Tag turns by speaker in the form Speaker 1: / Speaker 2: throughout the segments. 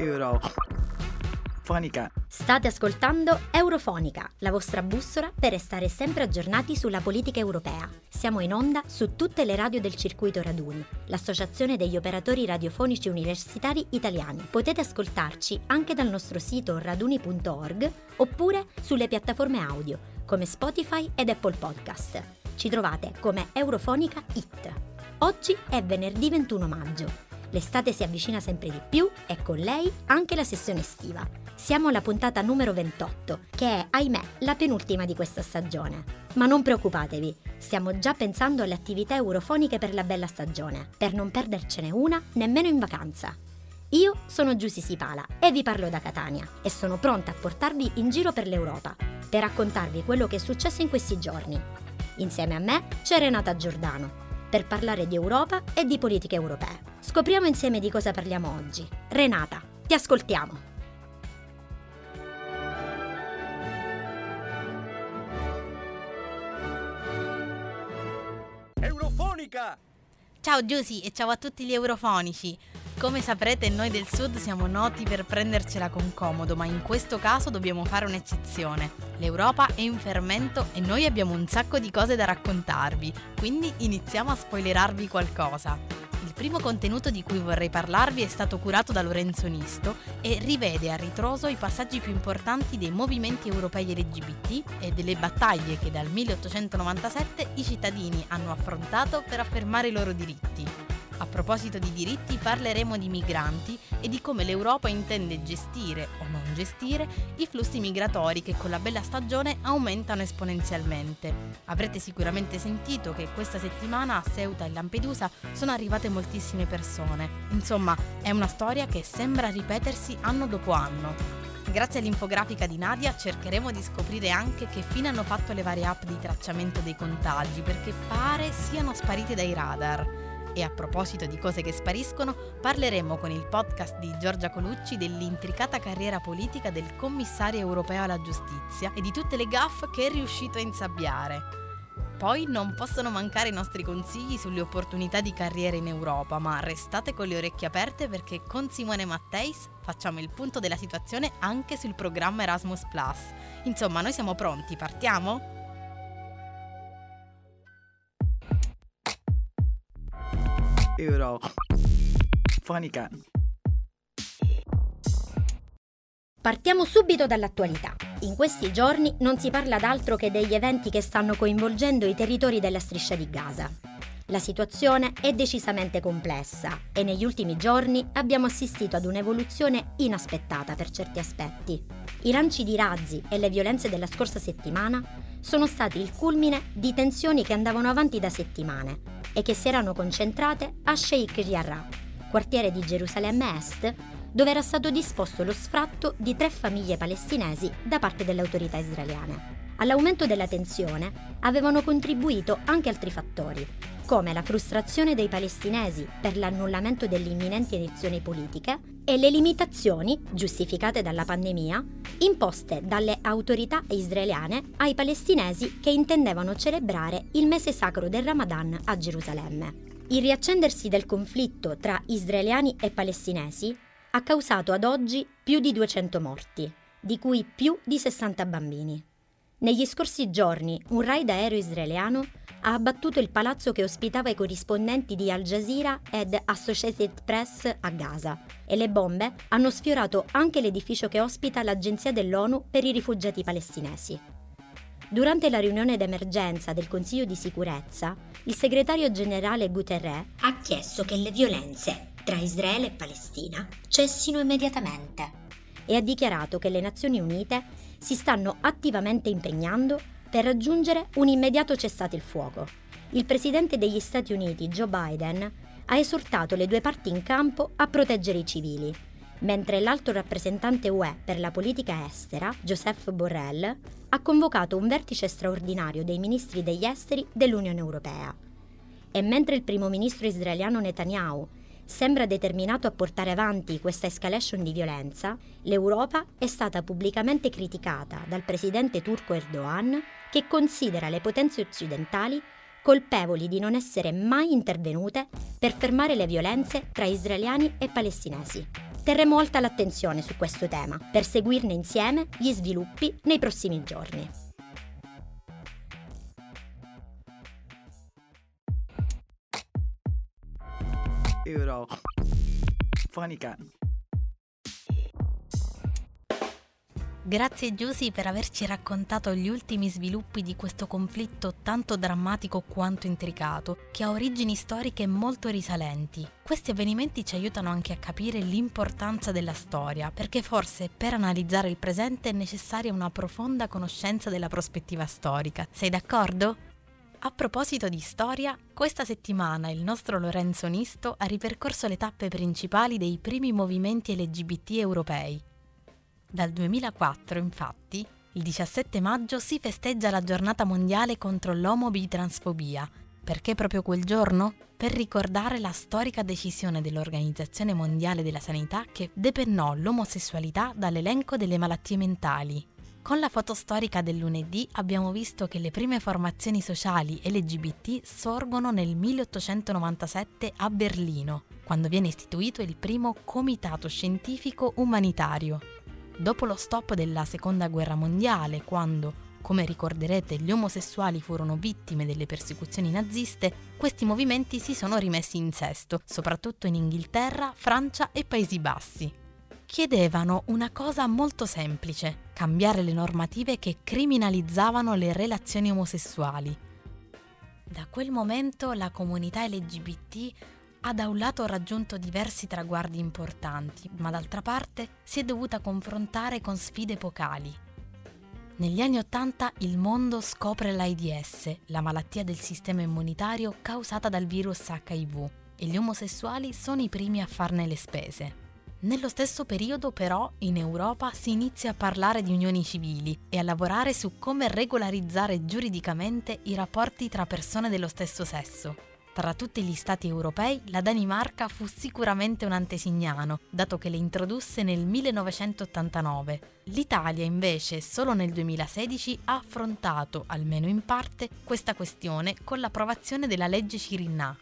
Speaker 1: Eurofonica.
Speaker 2: State ascoltando Eurofonica, la vostra bussola per restare sempre aggiornati sulla politica europea. Siamo in onda su tutte le radio del circuito Raduni, l'associazione degli operatori radiofonici universitari italiani. Potete ascoltarci anche dal nostro sito raduni.org oppure sulle piattaforme audio come Spotify ed Apple Podcast. Ci trovate come Eurofonica It. Oggi è venerdì 21 maggio. L'estate si avvicina sempre di più e con lei anche la sessione estiva. Siamo alla puntata numero 28, che è, ahimè, la penultima di questa stagione. Ma non preoccupatevi, stiamo già pensando alle attività eurofoniche per la bella stagione, per non perdercene una nemmeno in vacanza. Io sono Giusy Sipala e vi parlo da Catania e sono pronta a portarvi in giro per l'Europa per raccontarvi quello che è successo in questi giorni. Insieme a me c'è Renata Giordano per parlare di Europa e di politiche europee. Scopriamo insieme di cosa parliamo oggi. Renata, ti ascoltiamo.
Speaker 1: Eurofonica!
Speaker 3: Ciao Giusy e ciao a tutti gli eurofonici. Come saprete noi del sud siamo noti per prendercela con comodo, ma in questo caso dobbiamo fare un'eccezione. L'Europa è in fermento e noi abbiamo un sacco di cose da raccontarvi, quindi iniziamo a spoilerarvi qualcosa. Primo contenuto di cui vorrei parlarvi è stato curato da Lorenzo Nisto e rivede a ritroso i passaggi più importanti dei movimenti europei LGBT e delle battaglie che dal 1897 i cittadini hanno affrontato per affermare i loro diritti. A proposito di diritti parleremo di migranti e di come l'Europa intende gestire o non gestire i flussi migratori che con la bella stagione aumentano esponenzialmente. Avrete sicuramente sentito che questa settimana a Ceuta e Lampedusa sono arrivate moltissime persone. Insomma, è una storia che sembra ripetersi anno dopo anno. Grazie all'infografica di Nadia cercheremo di scoprire anche che fine hanno fatto le varie app di tracciamento dei contagi perché pare siano sparite dai radar. E a proposito di cose che spariscono, parleremo con il podcast di Giorgia Colucci dell'intricata carriera politica del commissario europeo alla giustizia e di tutte le gaffe che è riuscito a insabbiare. Poi non possono mancare i nostri consigli sulle opportunità di carriera in Europa, ma restate con le orecchie aperte perché con Simone Matteis facciamo il punto della situazione anche sul programma Erasmus ⁇ Insomma, noi siamo pronti, partiamo?
Speaker 1: Eurofonica.
Speaker 2: Partiamo subito dall'attualità. In questi giorni non si parla d'altro che degli eventi che stanno coinvolgendo i territori della striscia di Gaza. La situazione è decisamente complessa e negli ultimi giorni abbiamo assistito ad un'evoluzione inaspettata per certi aspetti. I lanci di razzi e le violenze della scorsa settimana sono stati il culmine di tensioni che andavano avanti da settimane e che si erano concentrate a Sheikh Jarrah, quartiere di Gerusalemme Est, dove era stato disposto lo sfratto di tre famiglie palestinesi da parte delle autorità israeliane. All'aumento della tensione avevano contribuito anche altri fattori, come la frustrazione dei palestinesi per l'annullamento delle imminenti elezioni politiche e le limitazioni, giustificate dalla pandemia, imposte dalle autorità israeliane ai palestinesi che intendevano celebrare il mese sacro del Ramadan a Gerusalemme. Il riaccendersi del conflitto tra israeliani e palestinesi ha causato ad oggi più di 200 morti, di cui più di 60 bambini. Negli scorsi giorni un raid aereo israeliano ha abbattuto il palazzo che ospitava i corrispondenti di Al Jazeera ed Associated Press a Gaza e le bombe hanno sfiorato anche l'edificio che ospita l'Agenzia dell'ONU per i rifugiati palestinesi. Durante la riunione d'emergenza del Consiglio di sicurezza, il segretario generale Guterres ha chiesto che le violenze tra Israele e Palestina cessino immediatamente e ha dichiarato che le Nazioni Unite si stanno attivamente impegnando per raggiungere un immediato cessate il fuoco. Il presidente degli Stati Uniti, Joe Biden, ha esortato le due parti in campo a proteggere i civili, mentre l'alto rappresentante UE per la politica estera, Joseph Borrell, ha convocato un vertice straordinario dei ministri degli esteri dell'Unione Europea. E mentre il primo ministro israeliano Netanyahu sembra determinato a portare avanti questa escalation di violenza, l'Europa è stata pubblicamente criticata dal presidente turco Erdogan che considera le potenze occidentali colpevoli di non essere mai intervenute per fermare le violenze tra israeliani e palestinesi. terremo molta l'attenzione su questo tema per seguirne insieme gli sviluppi nei prossimi giorni.
Speaker 1: Eurofonica.
Speaker 3: Grazie Giusy per averci raccontato gli ultimi sviluppi di questo conflitto tanto drammatico quanto intricato, che ha origini storiche molto risalenti. Questi avvenimenti ci aiutano anche a capire l'importanza della storia, perché forse per analizzare il presente è necessaria una profonda conoscenza della prospettiva storica. Sei d'accordo? A proposito di storia, questa settimana il nostro Lorenzo Nisto ha ripercorso le tappe principali dei primi movimenti LGBT europei dal 2004, infatti, il 17 maggio si festeggia la giornata mondiale contro l'omobitransfobia. Perché proprio quel giorno? Per ricordare la storica decisione dell'Organizzazione Mondiale della Sanità che depennò l'omosessualità dall'elenco delle malattie mentali. Con la foto storica del lunedì abbiamo visto che le prime formazioni sociali LGBT sorgono nel 1897 a Berlino, quando viene istituito il primo Comitato Scientifico Umanitario, dopo lo stop della Seconda Guerra Mondiale, quando, come ricorderete, gli omosessuali furono vittime delle persecuzioni naziste, questi movimenti si sono rimessi in sesto, soprattutto in Inghilterra, Francia e Paesi Bassi. Chiedevano una cosa molto semplice, cambiare le normative che criminalizzavano le relazioni omosessuali. Da quel momento la comunità LGBT ha da un lato raggiunto diversi traguardi importanti, ma d'altra parte si è dovuta confrontare con sfide epocali. Negli anni Ottanta il mondo scopre l'AIDS, la malattia del sistema immunitario causata dal virus HIV, e gli omosessuali sono i primi a farne le spese. Nello stesso periodo però in Europa si inizia a parlare di unioni civili e a lavorare su come regolarizzare giuridicamente i rapporti tra persone dello stesso sesso. Tra tutti gli stati europei, la Danimarca fu sicuramente un antesignano, dato che le introdusse nel 1989. L'Italia invece solo nel 2016 ha affrontato, almeno in parte, questa questione con l'approvazione della legge Cirinna.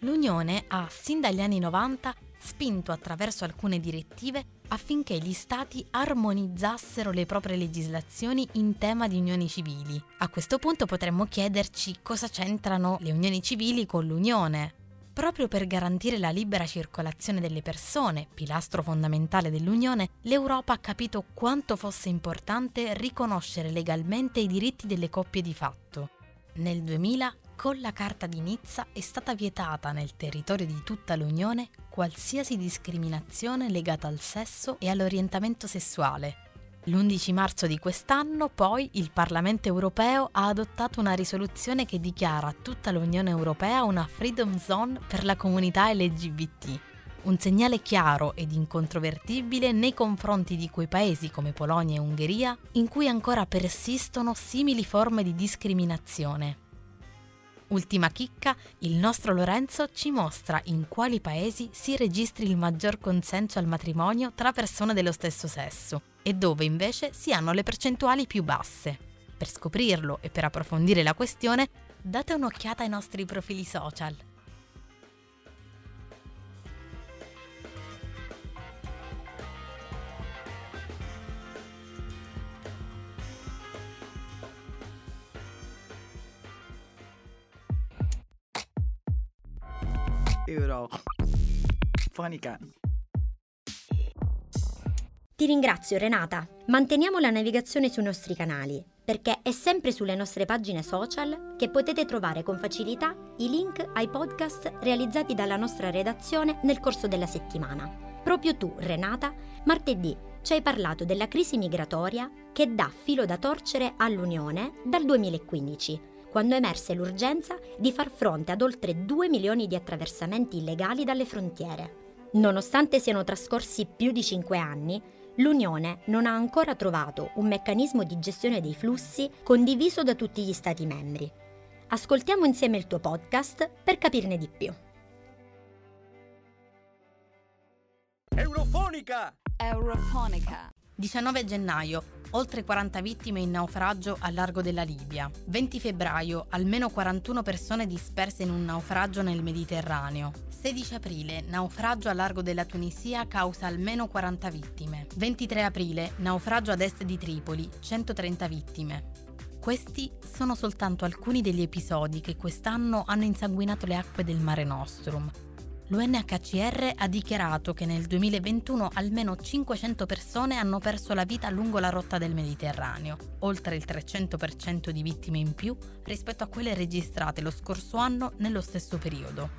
Speaker 3: L'Unione ha, sin dagli anni 90, spinto attraverso alcune direttive affinché gli Stati armonizzassero le proprie legislazioni in tema di unioni civili. A questo punto potremmo chiederci cosa c'entrano le unioni civili con l'Unione. Proprio per garantire la libera circolazione delle persone, pilastro fondamentale dell'Unione, l'Europa ha capito quanto fosse importante riconoscere legalmente i diritti delle coppie di fatto. Nel 2000 con la Carta di Nizza è stata vietata nel territorio di tutta l'Unione qualsiasi discriminazione legata al sesso e all'orientamento sessuale. L'11 marzo di quest'anno, poi, il Parlamento europeo ha adottato una risoluzione che dichiara tutta l'Unione europea una freedom zone per la comunità LGBT. Un segnale chiaro ed incontrovertibile nei confronti di quei paesi come Polonia e Ungheria in cui ancora persistono simili forme di discriminazione. Ultima chicca, il nostro Lorenzo ci mostra in quali paesi si registri il maggior consenso al matrimonio tra persone dello stesso sesso e dove invece si hanno le percentuali più basse. Per scoprirlo e per approfondire la questione, date un'occhiata ai nostri profili social.
Speaker 1: Euro. Fonica.
Speaker 2: Ti ringrazio Renata. Manteniamo la navigazione sui nostri canali, perché è sempre sulle nostre pagine social che potete trovare con facilità i link ai podcast realizzati dalla nostra redazione nel corso della settimana. Proprio tu, Renata, martedì ci hai parlato della crisi migratoria che dà filo da torcere all'Unione dal 2015 quando emerse l'urgenza di far fronte ad oltre 2 milioni di attraversamenti illegali dalle frontiere. Nonostante siano trascorsi più di 5 anni, l'Unione non ha ancora trovato un meccanismo di gestione dei flussi condiviso da tutti gli Stati membri. Ascoltiamo insieme il tuo podcast per capirne di più.
Speaker 1: Eurofonica!
Speaker 3: Eurofonica. 19 gennaio. Oltre 40 vittime in naufragio al largo della Libia. 20 febbraio, almeno 41 persone disperse in un naufragio nel Mediterraneo. 16 aprile, naufragio al largo della Tunisia causa almeno 40 vittime. 23 aprile, naufragio ad est di Tripoli, 130 vittime. Questi sono soltanto alcuni degli episodi che quest'anno hanno insanguinato le acque del Mare Nostrum, L'UNHCR ha dichiarato che nel 2021 almeno 500 persone hanno perso la vita lungo la rotta del Mediterraneo, oltre il 300% di vittime in più rispetto a quelle registrate lo scorso anno nello stesso periodo.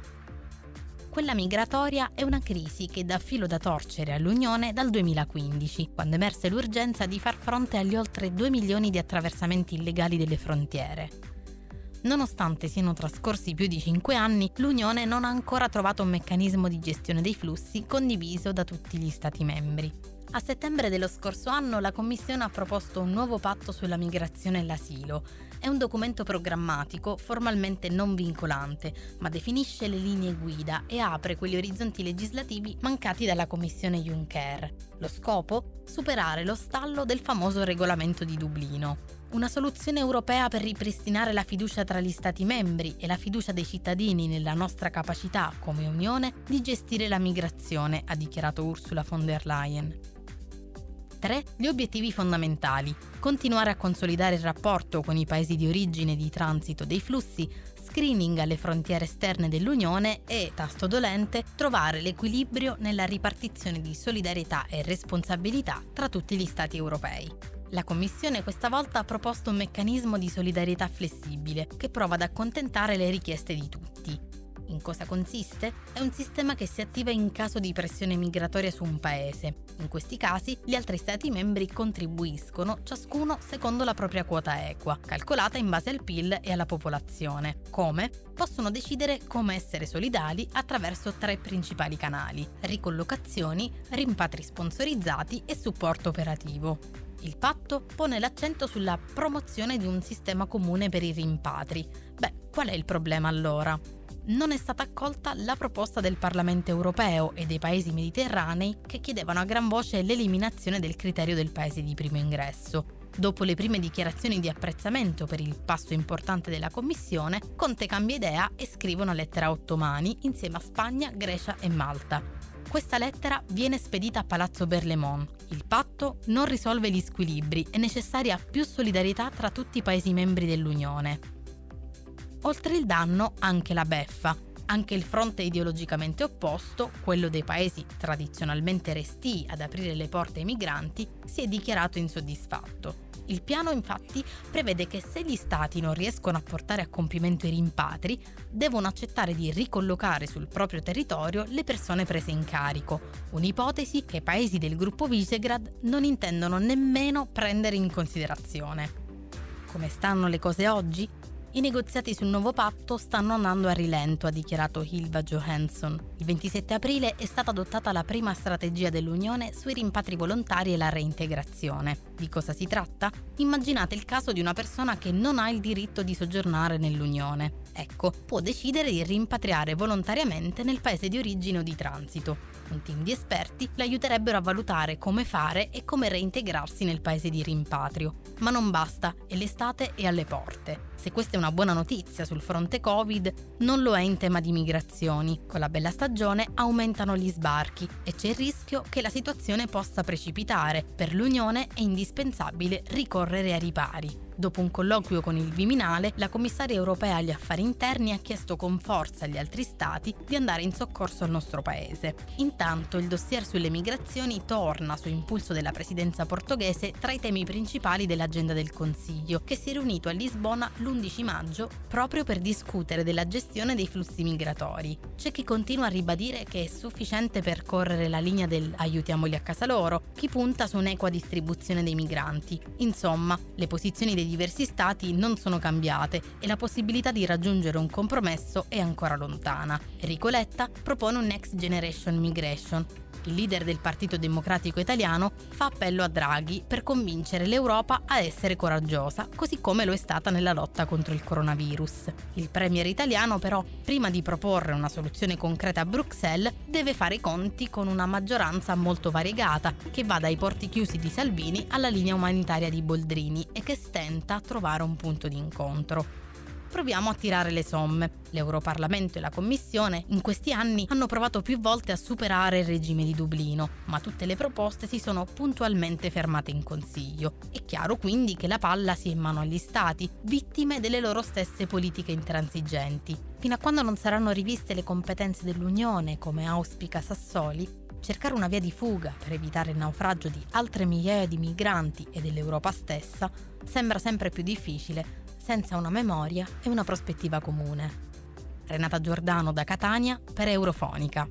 Speaker 3: Quella migratoria è una crisi che dà filo da torcere all'Unione dal 2015, quando emerse l'urgenza di far fronte agli oltre 2 milioni di attraversamenti illegali delle frontiere. Nonostante siano trascorsi più di 5 anni, l'Unione non ha ancora trovato un meccanismo di gestione dei flussi condiviso da tutti gli Stati membri. A settembre dello scorso anno la Commissione ha proposto un nuovo patto sulla migrazione e l'asilo. È un documento programmatico formalmente non vincolante, ma definisce le linee guida e apre quegli orizzonti legislativi mancati dalla Commissione Juncker. Lo scopo? Superare lo stallo del famoso regolamento di Dublino una soluzione europea per ripristinare la fiducia tra gli Stati membri e la fiducia dei cittadini nella nostra capacità come Unione di gestire la migrazione, ha dichiarato Ursula von der Leyen. 3. Gli obiettivi fondamentali. Continuare a consolidare il rapporto con i paesi di origine e di transito dei flussi, screening alle frontiere esterne dell'Unione e, tasto dolente, trovare l'equilibrio nella ripartizione di solidarietà e responsabilità tra tutti gli Stati europei. La Commissione questa volta ha proposto un meccanismo di solidarietà flessibile che prova ad accontentare le richieste di tutti. In cosa consiste? È un sistema che si attiva in caso di pressione migratoria su un paese. In questi casi gli altri Stati membri contribuiscono, ciascuno secondo la propria quota equa, calcolata in base al PIL e alla popolazione. Come? Possono decidere come essere solidali attraverso tre principali canali: ricollocazioni, rimpatri sponsorizzati e supporto operativo. Il patto pone l'accento sulla promozione di un sistema comune per i rimpatri. Beh, qual è il problema allora? Non è stata accolta la proposta del Parlamento europeo e dei paesi mediterranei che chiedevano a gran voce l'eliminazione del criterio del paese di primo ingresso. Dopo le prime dichiarazioni di apprezzamento per il passo importante della Commissione, Conte cambia idea e scrive una lettera a ottomani insieme a Spagna, Grecia e Malta. Questa lettera viene spedita a Palazzo Berlemont. Il patto non risolve gli squilibri, è necessaria più solidarietà tra tutti i Paesi membri dell'Unione. Oltre il danno, anche la beffa. Anche il fronte ideologicamente opposto, quello dei paesi tradizionalmente restii ad aprire le porte ai migranti, si è dichiarato insoddisfatto. Il piano infatti prevede che se gli stati non riescono a portare a compimento i rimpatri, devono accettare di ricollocare sul proprio territorio le persone prese in carico, un'ipotesi che i paesi del gruppo Visegrad non intendono nemmeno prendere in considerazione. Come stanno le cose oggi? I negoziati sul nuovo patto stanno andando a rilento, ha dichiarato Hilva Johansson. Il 27 aprile è stata adottata la prima strategia dell'Unione sui rimpatri volontari e la reintegrazione. Di cosa si tratta? Immaginate il caso di una persona che non ha il diritto di soggiornare nell'Unione. Ecco, può decidere di rimpatriare volontariamente nel paese di origine o di transito un team di esperti l'aiuterebbero a valutare come fare e come reintegrarsi nel paese di rimpatrio. Ma non basta e l'estate è alle porte. Se questa è una buona notizia sul fronte Covid, non lo è in tema di migrazioni. Con la bella stagione aumentano gli sbarchi e c'è il rischio che la situazione possa precipitare. Per l'Unione è indispensabile ricorrere ai ripari. Dopo un colloquio con il Viminale, la commissaria europea agli affari interni ha chiesto con forza agli altri stati di andare in soccorso al nostro paese. Intanto il dossier sulle migrazioni torna su impulso della presidenza portoghese tra i temi principali dell'agenda del Consiglio, che si è riunito a Lisbona l'11 maggio proprio per discutere della gestione dei flussi migratori. C'è chi continua a ribadire che è sufficiente percorrere la linea del aiutiamoli a casa loro, chi punta su un'equa distribuzione dei migranti. Insomma, le posizioni dei diversi stati non sono cambiate e la possibilità di raggiungere un compromesso è ancora lontana. Enrico Letta propone un Next Generation Migration, il leader del Partito Democratico Italiano, fa appello a Draghi per convincere l'Europa a essere coraggiosa, così come lo è stata nella lotta contro il coronavirus. Il premier italiano però, prima di proporre una soluzione concreta a Bruxelles, deve fare i conti con una maggioranza molto variegata, che va dai porti chiusi di Salvini alla linea umanitaria di Boldrini e che stenta a trovare un punto di incontro proviamo a tirare le somme. L'Europarlamento e la Commissione in questi anni hanno provato più volte a superare il regime di Dublino, ma tutte le proposte si sono puntualmente fermate in Consiglio. È chiaro quindi che la palla sia in mano agli Stati, vittime delle loro stesse politiche intransigenti. Fino a quando non saranno riviste le competenze dell'Unione, come auspica Sassoli, cercare una via di fuga per evitare il naufragio di altre migliaia di migranti e dell'Europa stessa sembra sempre più difficile senza una memoria e una prospettiva comune. Renata Giordano da Catania per Eurofonica.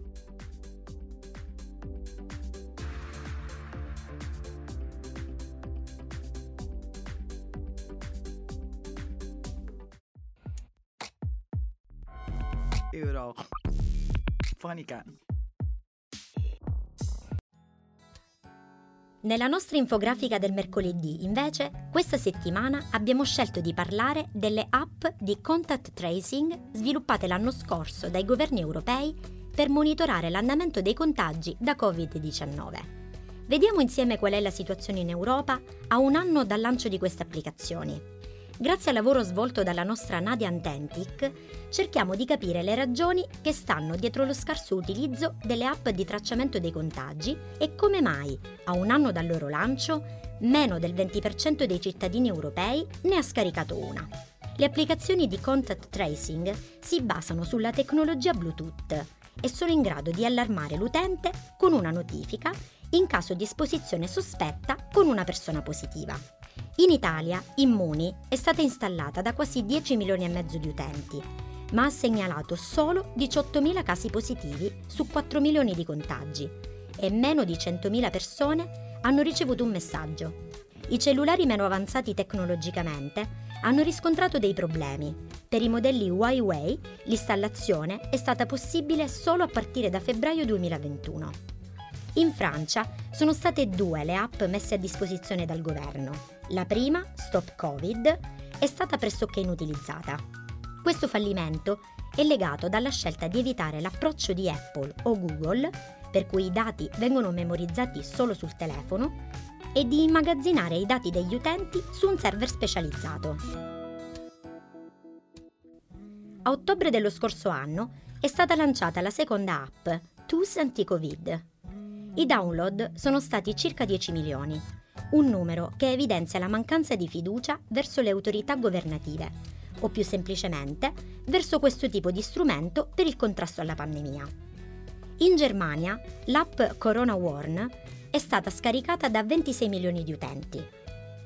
Speaker 1: Eurofonica.
Speaker 2: Nella nostra infografica del mercoledì, invece, questa settimana abbiamo scelto di parlare delle app di contact tracing sviluppate l'anno scorso dai governi europei per monitorare l'andamento dei contagi da Covid-19. Vediamo insieme qual è la situazione in Europa a un anno dal lancio di queste applicazioni. Grazie al lavoro svolto dalla nostra Nadia Antentic, cerchiamo di capire le ragioni che stanno dietro lo scarso utilizzo delle app di tracciamento dei contagi e come mai, a un anno dal loro lancio, meno del 20% dei cittadini europei ne ha scaricato una. Le applicazioni di contact tracing si basano sulla tecnologia Bluetooth e sono in grado di allarmare l'utente con una notifica in caso di esposizione sospetta con una persona positiva. In Italia Immuni è stata installata da quasi 10 milioni e mezzo di utenti, ma ha segnalato solo 18.000 casi positivi su 4 milioni di contagi e meno di 100.000 persone hanno ricevuto un messaggio. I cellulari meno avanzati tecnologicamente hanno riscontrato dei problemi. Per i modelli Huawei l'installazione è stata possibile solo a partire da febbraio 2021. In Francia sono state due le app messe a disposizione dal governo. La prima, Stop Covid, è stata pressoché inutilizzata. Questo fallimento è legato dalla scelta di evitare l'approccio di Apple o Google, per cui i dati vengono memorizzati solo sul telefono, e di immagazzinare i dati degli utenti su un server specializzato. A ottobre dello scorso anno è stata lanciata la seconda app, TUS Anti-Covid. I download sono stati circa 10 milioni un numero che evidenzia la mancanza di fiducia verso le autorità governative, o più semplicemente verso questo tipo di strumento per il contrasto alla pandemia. In Germania l'app Corona Warn è stata scaricata da 26 milioni di utenti.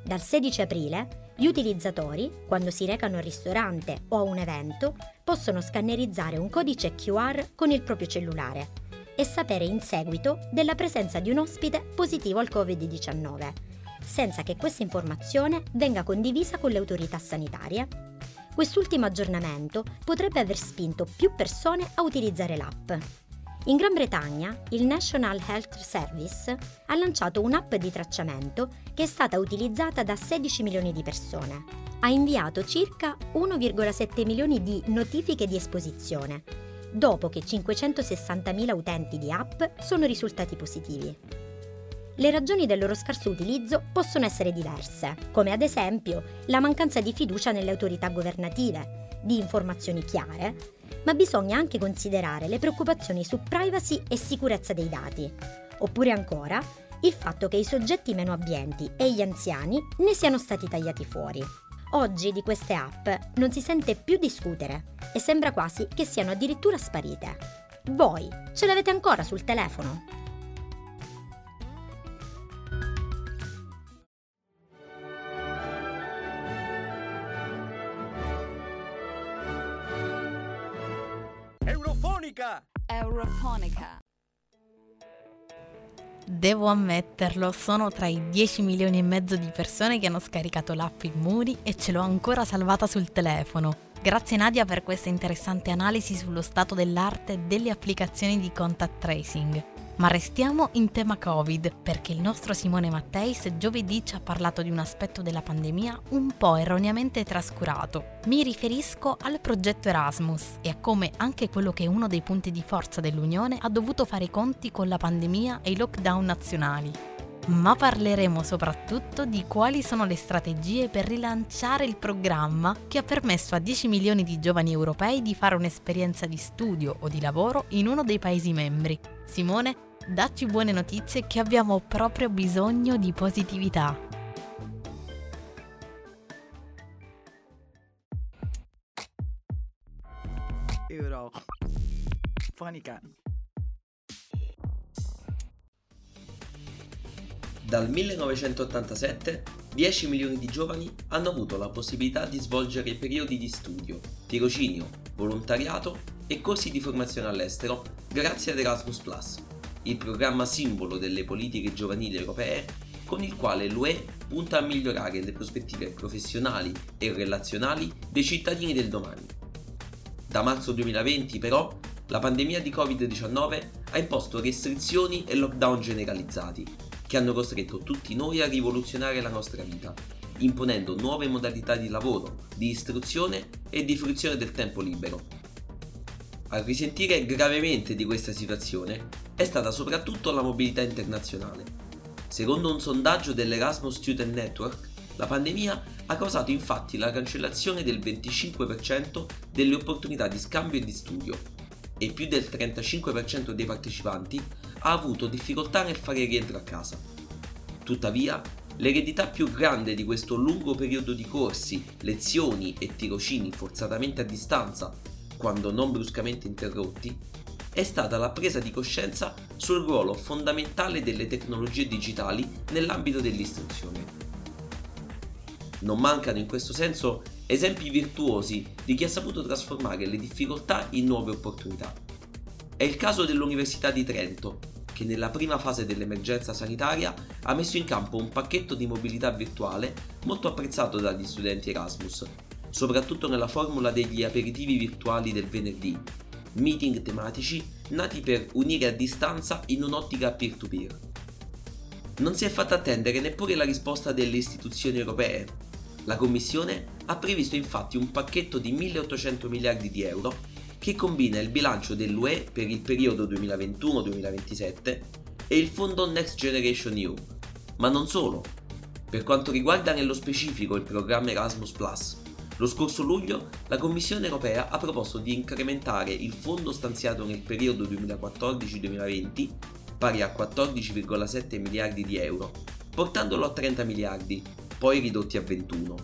Speaker 2: Dal 16 aprile gli utilizzatori, quando si recano al ristorante o a un evento, possono scannerizzare un codice QR con il proprio cellulare e sapere in seguito della presenza di un ospite positivo al Covid-19 senza che questa informazione venga condivisa con le autorità sanitarie. Quest'ultimo aggiornamento potrebbe aver spinto più persone a utilizzare l'app. In Gran Bretagna, il National Health Service ha lanciato un'app di tracciamento che è stata utilizzata da 16 milioni di persone. Ha inviato circa 1,7 milioni di notifiche di esposizione, dopo che 560.000 utenti di app sono risultati positivi le ragioni del loro scarso utilizzo possono essere diverse, come ad esempio la mancanza di fiducia nelle autorità governative, di informazioni chiare, ma bisogna anche considerare le preoccupazioni su privacy e sicurezza dei dati, oppure ancora il fatto che i soggetti meno abbienti e gli anziani ne siano stati tagliati fuori. Oggi di queste app non si sente più discutere e sembra quasi che siano addirittura sparite. Voi ce l'avete ancora sul telefono?
Speaker 4: Eurofonica!
Speaker 3: Devo ammetterlo, sono tra i 10 milioni e mezzo di persone che hanno scaricato l'app in Muri e ce l'ho ancora salvata sul telefono. Grazie Nadia per questa interessante analisi sullo stato dell'arte delle applicazioni di contact tracing. Ma restiamo in tema Covid, perché il nostro Simone Matteis giovedì ci ha parlato di un aspetto della pandemia un po' erroneamente trascurato. Mi riferisco al progetto Erasmus e a come anche quello che è uno dei punti di forza dell'Unione ha dovuto fare i conti con la pandemia e i lockdown nazionali. Ma parleremo soprattutto di quali sono le strategie per rilanciare il programma che ha permesso a 10 milioni di giovani europei di fare un'esperienza di studio o di lavoro in uno dei Paesi membri. Simone, dacci buone notizie che abbiamo proprio bisogno di positività.
Speaker 1: Euro. Fonica.
Speaker 4: Dal 1987 10 milioni di giovani hanno avuto la possibilità di svolgere periodi di studio, tirocinio, volontariato e corsi di formazione all'estero grazie ad Erasmus ⁇ il programma simbolo delle politiche giovanili europee con il quale l'UE punta a migliorare le prospettive professionali e relazionali dei cittadini del domani. Da marzo 2020 però la pandemia di Covid-19 ha imposto restrizioni e lockdown generalizzati che hanno costretto tutti noi a rivoluzionare la nostra vita, imponendo nuove modalità di lavoro, di istruzione e di fruizione del tempo libero a risentire gravemente di questa situazione è stata soprattutto la mobilità internazionale. Secondo un sondaggio dell'Erasmus Student Network, la pandemia ha causato infatti la cancellazione del 25% delle opportunità di scambio e di studio e più del 35% dei partecipanti ha avuto difficoltà nel fare rientro a casa. Tuttavia, l'eredità più grande di questo lungo periodo di corsi, lezioni e tirocini forzatamente a distanza quando non bruscamente interrotti, è stata la presa di coscienza sul ruolo fondamentale delle tecnologie digitali nell'ambito dell'istruzione. Non mancano in questo senso esempi virtuosi di chi ha saputo trasformare le difficoltà in nuove opportunità. È il caso dell'Università di Trento, che nella prima fase dell'emergenza sanitaria ha messo in campo un pacchetto di mobilità virtuale molto apprezzato dagli studenti Erasmus, soprattutto nella formula degli aperitivi virtuali del venerdì, meeting tematici nati per unire a distanza in un'ottica peer-to-peer. Non si è fatta attendere neppure la risposta delle istituzioni europee. La Commissione ha previsto infatti un pacchetto di 1800 miliardi di euro che combina il bilancio dell'UE per il periodo 2021-2027 e il fondo Next Generation EU. Ma non solo. Per quanto riguarda nello specifico il programma Erasmus ⁇ lo scorso luglio la Commissione europea ha proposto di incrementare il fondo stanziato nel periodo 2014-2020, pari a 14,7 miliardi di euro, portandolo a 30 miliardi, poi ridotti a 21.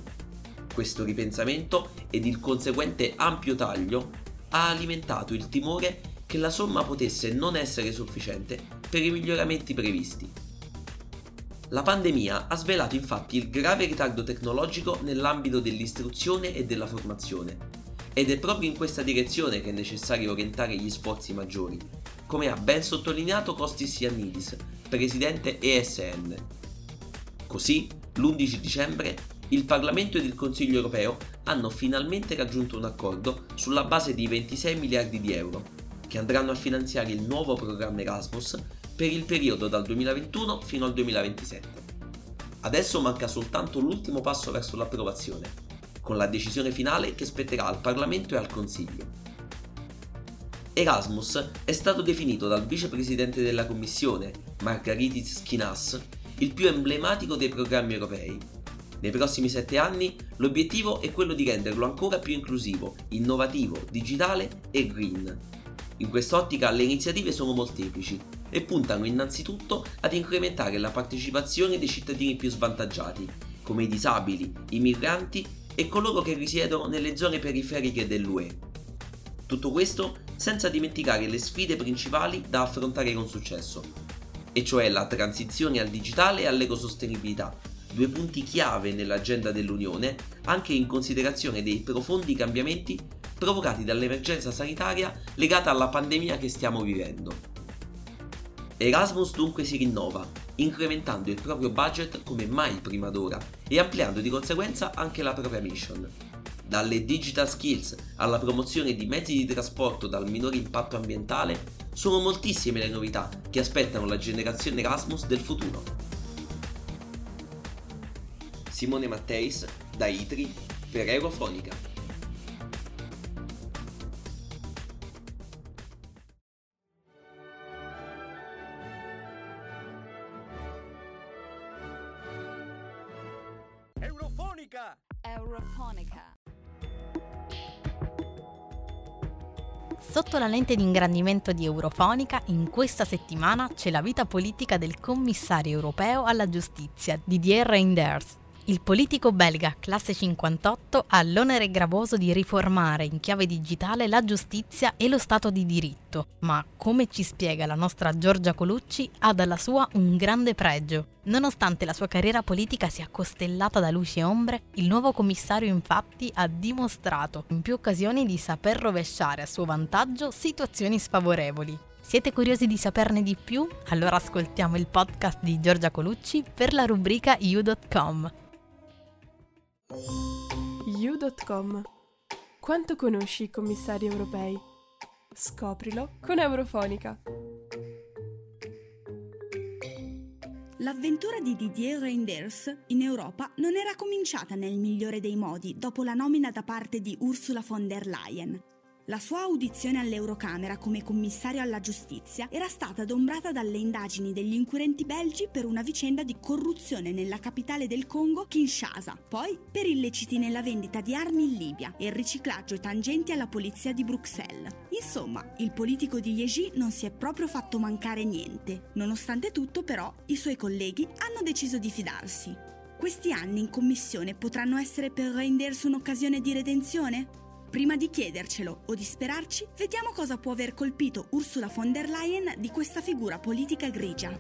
Speaker 4: Questo ripensamento ed il conseguente ampio taglio ha alimentato il timore che la somma potesse non essere sufficiente per i miglioramenti previsti. La pandemia ha svelato infatti il grave ritardo tecnologico nell'ambito dell'istruzione e della formazione ed è proprio in questa direzione che è necessario orientare gli sforzi maggiori, come ha ben sottolineato Costis Iannidis, presidente ESN. Così, l'11 dicembre, il Parlamento ed il Consiglio europeo hanno finalmente raggiunto un accordo sulla base di 26 miliardi di euro, che andranno a finanziare il nuovo programma Erasmus per il periodo dal 2021 fino al 2027. Adesso manca soltanto l'ultimo passo verso l'approvazione, con la decisione finale che spetterà al Parlamento e al Consiglio. Erasmus è stato definito dal vicepresidente della Commissione, Margaritis Schinas, il più emblematico dei programmi europei. Nei prossimi sette anni l'obiettivo è quello di renderlo ancora più inclusivo, innovativo, digitale e green. In quest'ottica le iniziative sono molteplici e puntano innanzitutto ad incrementare la partecipazione dei cittadini più svantaggiati, come i disabili, i migranti e coloro che risiedono nelle zone periferiche dell'UE. Tutto questo senza dimenticare le sfide principali da affrontare con successo, e cioè la transizione al digitale e all'ecosostenibilità, due punti chiave nell'agenda dell'Unione, anche in considerazione dei profondi cambiamenti provocati dall'emergenza sanitaria legata alla pandemia che stiamo vivendo. Erasmus dunque si rinnova, incrementando il proprio budget come mai prima d'ora e ampliando di conseguenza anche la propria mission. Dalle digital skills alla promozione di mezzi di trasporto dal minore impatto ambientale, sono moltissime le novità che aspettano la generazione Erasmus del futuro. Simone Matteis, da ITRI, per Eurofonica.
Speaker 5: Eurofonica! Eurofonica.
Speaker 3: Sotto la lente di ingrandimento di Eurofonica, in questa settimana c'è la vita politica del commissario europeo alla giustizia, Didier Reinders. Il politico belga, classe 58, ha l'onere gravoso di riformare in chiave digitale la giustizia e lo Stato di diritto, ma come ci spiega la nostra Giorgia Colucci, ha dalla sua un grande pregio. Nonostante la sua carriera politica sia costellata da luci e ombre, il nuovo commissario infatti ha dimostrato in più occasioni di saper rovesciare a suo vantaggio situazioni sfavorevoli. Siete curiosi di saperne di più? Allora ascoltiamo il podcast di Giorgia Colucci per la rubrica you.com.
Speaker 6: You.com Quanto conosci i commissari europei? Scoprilo con Eurofonica.
Speaker 7: L'avventura di Didier Reinders in Europa non era cominciata nel migliore dei modi dopo la nomina da parte di Ursula von der Leyen. La sua audizione all'Eurocamera come commissario alla giustizia era stata adombrata dalle indagini degli inquirenti belgi per una vicenda di corruzione nella capitale del Congo, Kinshasa, poi per illeciti nella vendita di armi in Libia e il riciclaggio e tangenti alla polizia di Bruxelles. Insomma, il politico di Liegi non si è proprio fatto mancare niente. Nonostante tutto, però, i suoi colleghi hanno deciso di fidarsi. Questi anni in commissione potranno essere per Reinders un'occasione di redenzione? Prima di chiedercelo o di sperarci, vediamo cosa può aver colpito Ursula von der Leyen di questa figura politica grigia.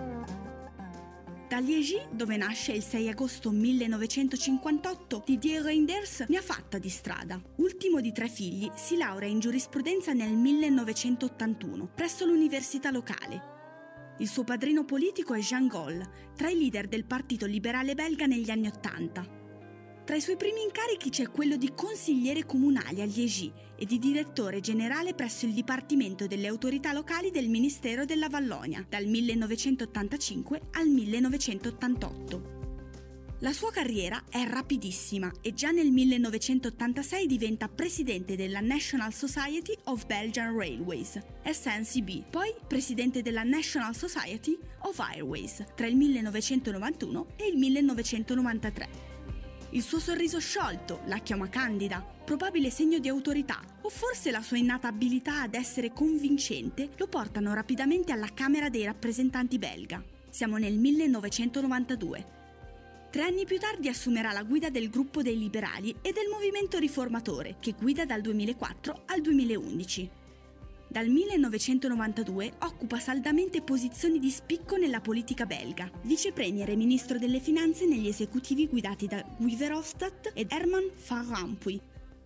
Speaker 7: Da Liegi, dove nasce il 6 agosto 1958, Didier Reinders ne ha fatta di strada. Ultimo di tre figli, si laurea in giurisprudenza nel 1981 presso l'università locale. Il suo padrino politico è Jean Gaulle, tra i leader del Partito Liberale belga negli anni Ottanta. Tra i suoi primi incarichi c'è quello di consigliere comunale a Liegi e di direttore generale presso il Dipartimento delle autorità locali del Ministero della Vallonia dal 1985 al 1988. La sua carriera è rapidissima e già nel 1986 diventa presidente della National Society of Belgian Railways, SNCB, poi presidente della National Society of Airways tra il 1991 e il 1993. Il suo sorriso sciolto, la chiama candida, probabile segno di autorità, o forse la sua innata abilità ad essere convincente lo portano rapidamente alla Camera dei rappresentanti belga. Siamo nel 1992. Tre anni più tardi assumerà la guida del gruppo dei liberali e del movimento riformatore, che guida dal 2004 al 2011. Dal 1992 occupa saldamente posizioni di spicco nella politica belga, vice premier e ministro delle finanze negli esecutivi guidati da Guy Verhofstadt ed Herman Van Rompuy.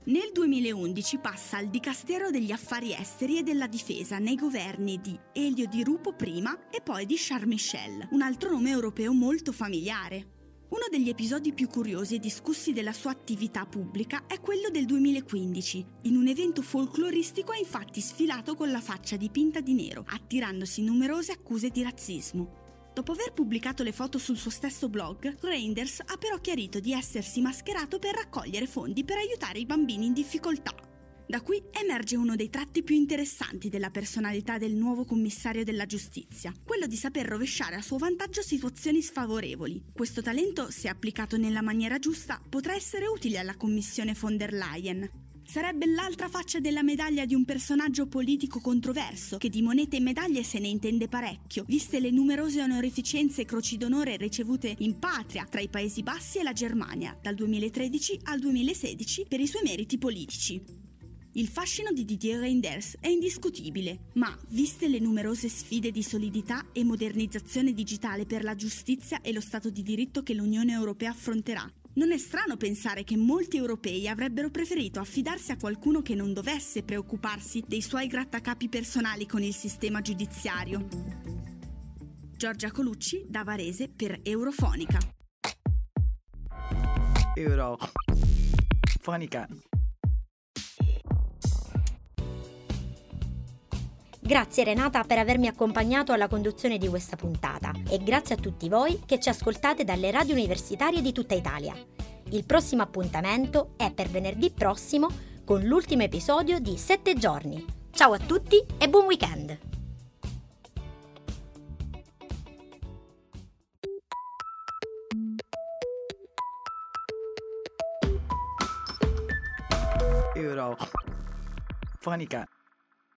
Speaker 7: Nel 2011 passa al Dicastero degli Affari Esteri e della Difesa nei governi di Elio Di Rupo prima e poi di Charles Michel, un altro nome europeo molto familiare. Uno degli episodi più curiosi e discussi della sua attività pubblica è quello del 2015. In un evento folcloristico ha infatti sfilato con la faccia dipinta di nero, attirandosi numerose accuse di razzismo. Dopo aver pubblicato le foto sul suo stesso blog, Reinders ha però chiarito di essersi mascherato per raccogliere fondi per aiutare i bambini in difficoltà. Da qui emerge uno dei tratti più interessanti della personalità del nuovo commissario della giustizia, quello di saper rovesciare a suo vantaggio situazioni sfavorevoli. Questo talento, se applicato nella maniera giusta, potrà essere utile alla commissione von der Leyen. Sarebbe l'altra faccia della medaglia di un personaggio politico controverso, che di monete e medaglie se ne intende parecchio, viste le numerose onorificenze e croci d'onore ricevute in patria tra i Paesi Bassi e la Germania, dal 2013 al 2016, per i suoi meriti politici. Il fascino di Didier Reinders è indiscutibile, ma viste le numerose sfide di solidità e modernizzazione digitale per la giustizia e lo Stato di diritto che l'Unione Europea affronterà, non è strano pensare che molti europei avrebbero preferito affidarsi a qualcuno che non dovesse preoccuparsi dei suoi grattacapi personali con il sistema giudiziario. Giorgia Colucci da Varese per Eurofonica.
Speaker 1: Eurofonica.
Speaker 2: Grazie Renata per avermi accompagnato alla conduzione di questa puntata e grazie a tutti voi che ci ascoltate dalle radio universitarie di tutta Italia. Il prossimo appuntamento è per venerdì prossimo con l'ultimo episodio di 7 giorni. Ciao a tutti e buon weekend!
Speaker 1: Eurofonica.